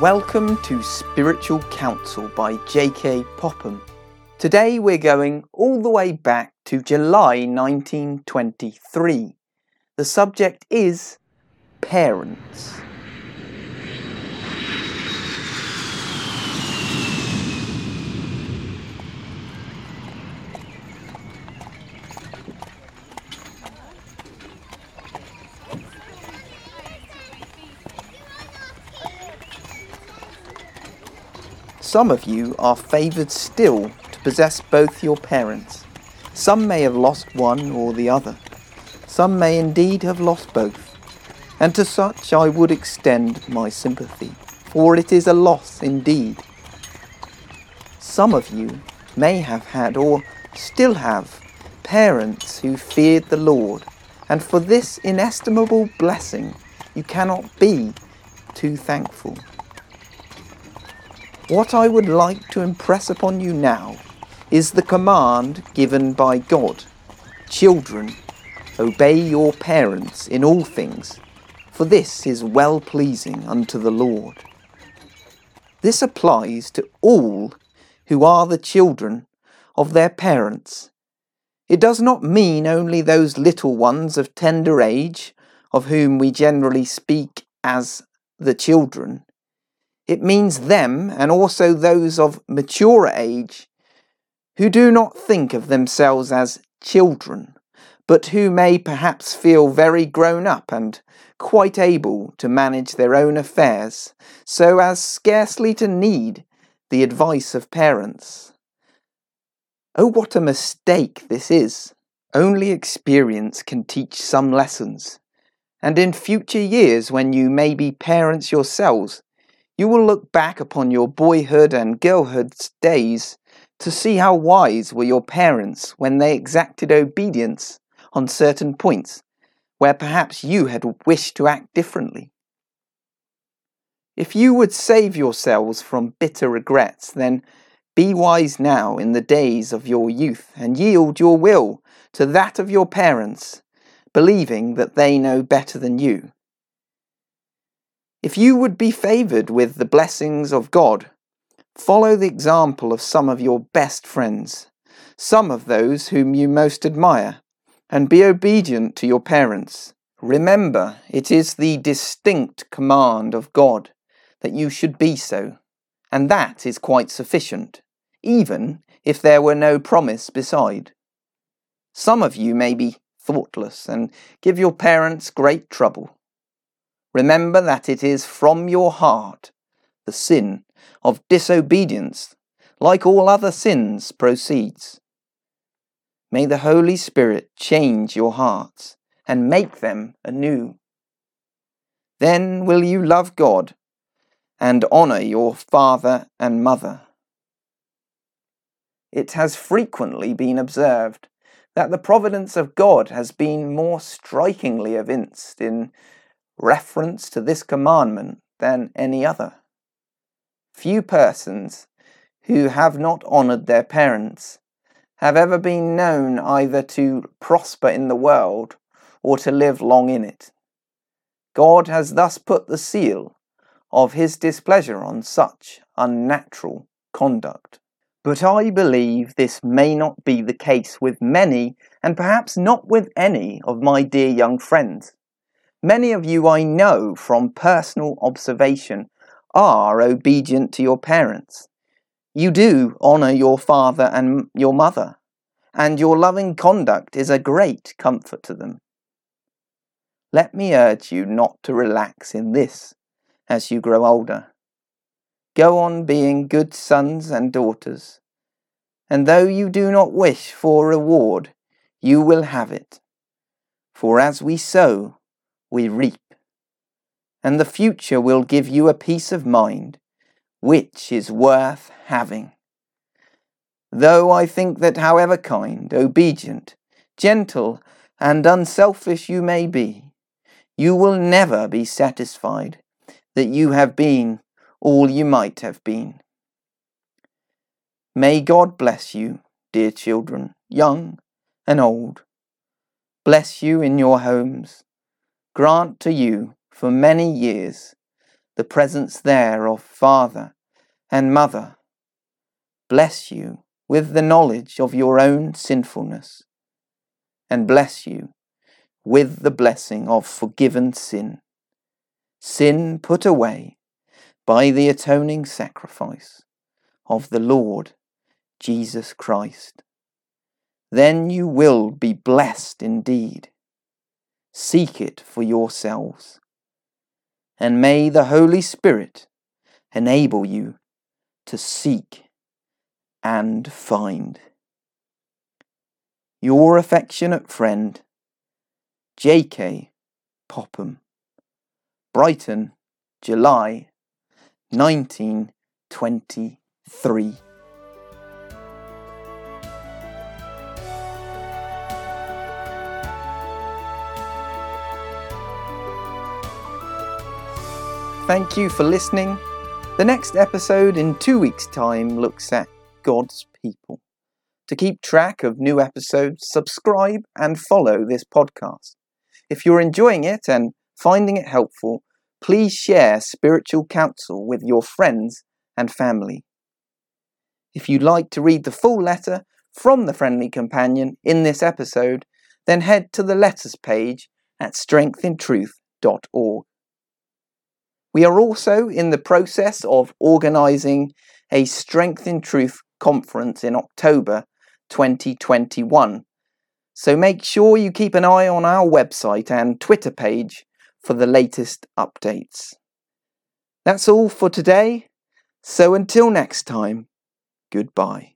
Welcome to Spiritual Counsel by J.K. Popham. Today we're going all the way back to July 1923. The subject is parents. Some of you are favoured still to possess both your parents. Some may have lost one or the other. Some may indeed have lost both. And to such I would extend my sympathy, for it is a loss indeed. Some of you may have had, or still have, parents who feared the Lord, and for this inestimable blessing you cannot be too thankful. What I would like to impress upon you now is the command given by God Children, obey your parents in all things, for this is well pleasing unto the Lord. This applies to all who are the children of their parents. It does not mean only those little ones of tender age, of whom we generally speak as the children. It means them and also those of maturer age who do not think of themselves as children, but who may perhaps feel very grown up and quite able to manage their own affairs, so as scarcely to need the advice of parents. Oh, what a mistake this is! Only experience can teach some lessons, and in future years, when you may be parents yourselves, you will look back upon your boyhood and girlhood's days to see how wise were your parents when they exacted obedience on certain points where perhaps you had wished to act differently. If you would save yourselves from bitter regrets, then be wise now in the days of your youth and yield your will to that of your parents, believing that they know better than you. If you would be favoured with the blessings of God, follow the example of some of your best friends, some of those whom you most admire, and be obedient to your parents. Remember, it is the distinct command of God that you should be so, and that is quite sufficient, even if there were no promise beside. Some of you may be thoughtless and give your parents great trouble. Remember that it is from your heart the sin of disobedience, like all other sins, proceeds. May the Holy Spirit change your hearts and make them anew. Then will you love God and honour your father and mother. It has frequently been observed that the providence of God has been more strikingly evinced in reference to this commandment than any other. Few persons who have not honoured their parents have ever been known either to prosper in the world or to live long in it. God has thus put the seal of his displeasure on such unnatural conduct. But I believe this may not be the case with many, and perhaps not with any, of my dear young friends. Many of you I know from personal observation are obedient to your parents. You do honour your father and your mother, and your loving conduct is a great comfort to them. Let me urge you not to relax in this as you grow older. Go on being good sons and daughters, and though you do not wish for reward, you will have it. For as we sow, we reap. And the future will give you a peace of mind which is worth having. Though I think that however kind, obedient, gentle, and unselfish you may be, you will never be satisfied that you have been all you might have been. May God bless you, dear children, young and old. Bless you in your homes, grant to you for many years the presence there of father and mother. Bless you with the knowledge of your own sinfulness, and bless you with the blessing of forgiven sin, sin put away by the atoning sacrifice of the Lord Jesus Christ. Then you will be blessed indeed. Seek it for yourselves. And may the Holy Spirit enable you to seek and find. Your affectionate friend, J.K. Popham, Brighton, July 1923. Thank you for listening. The next episode in two weeks' time looks at God's people. To keep track of new episodes, subscribe and follow this podcast. If you're enjoying it and finding it helpful, please share spiritual counsel with your friends and family. If you'd like to read the full letter from the Friendly Companion in this episode, then head to the letters page at strengthintruth.org. We are also in the process of organising a Strength in Truth conference in October 2021. So make sure you keep an eye on our website and Twitter page for the latest updates. That's all for today. So until next time, goodbye.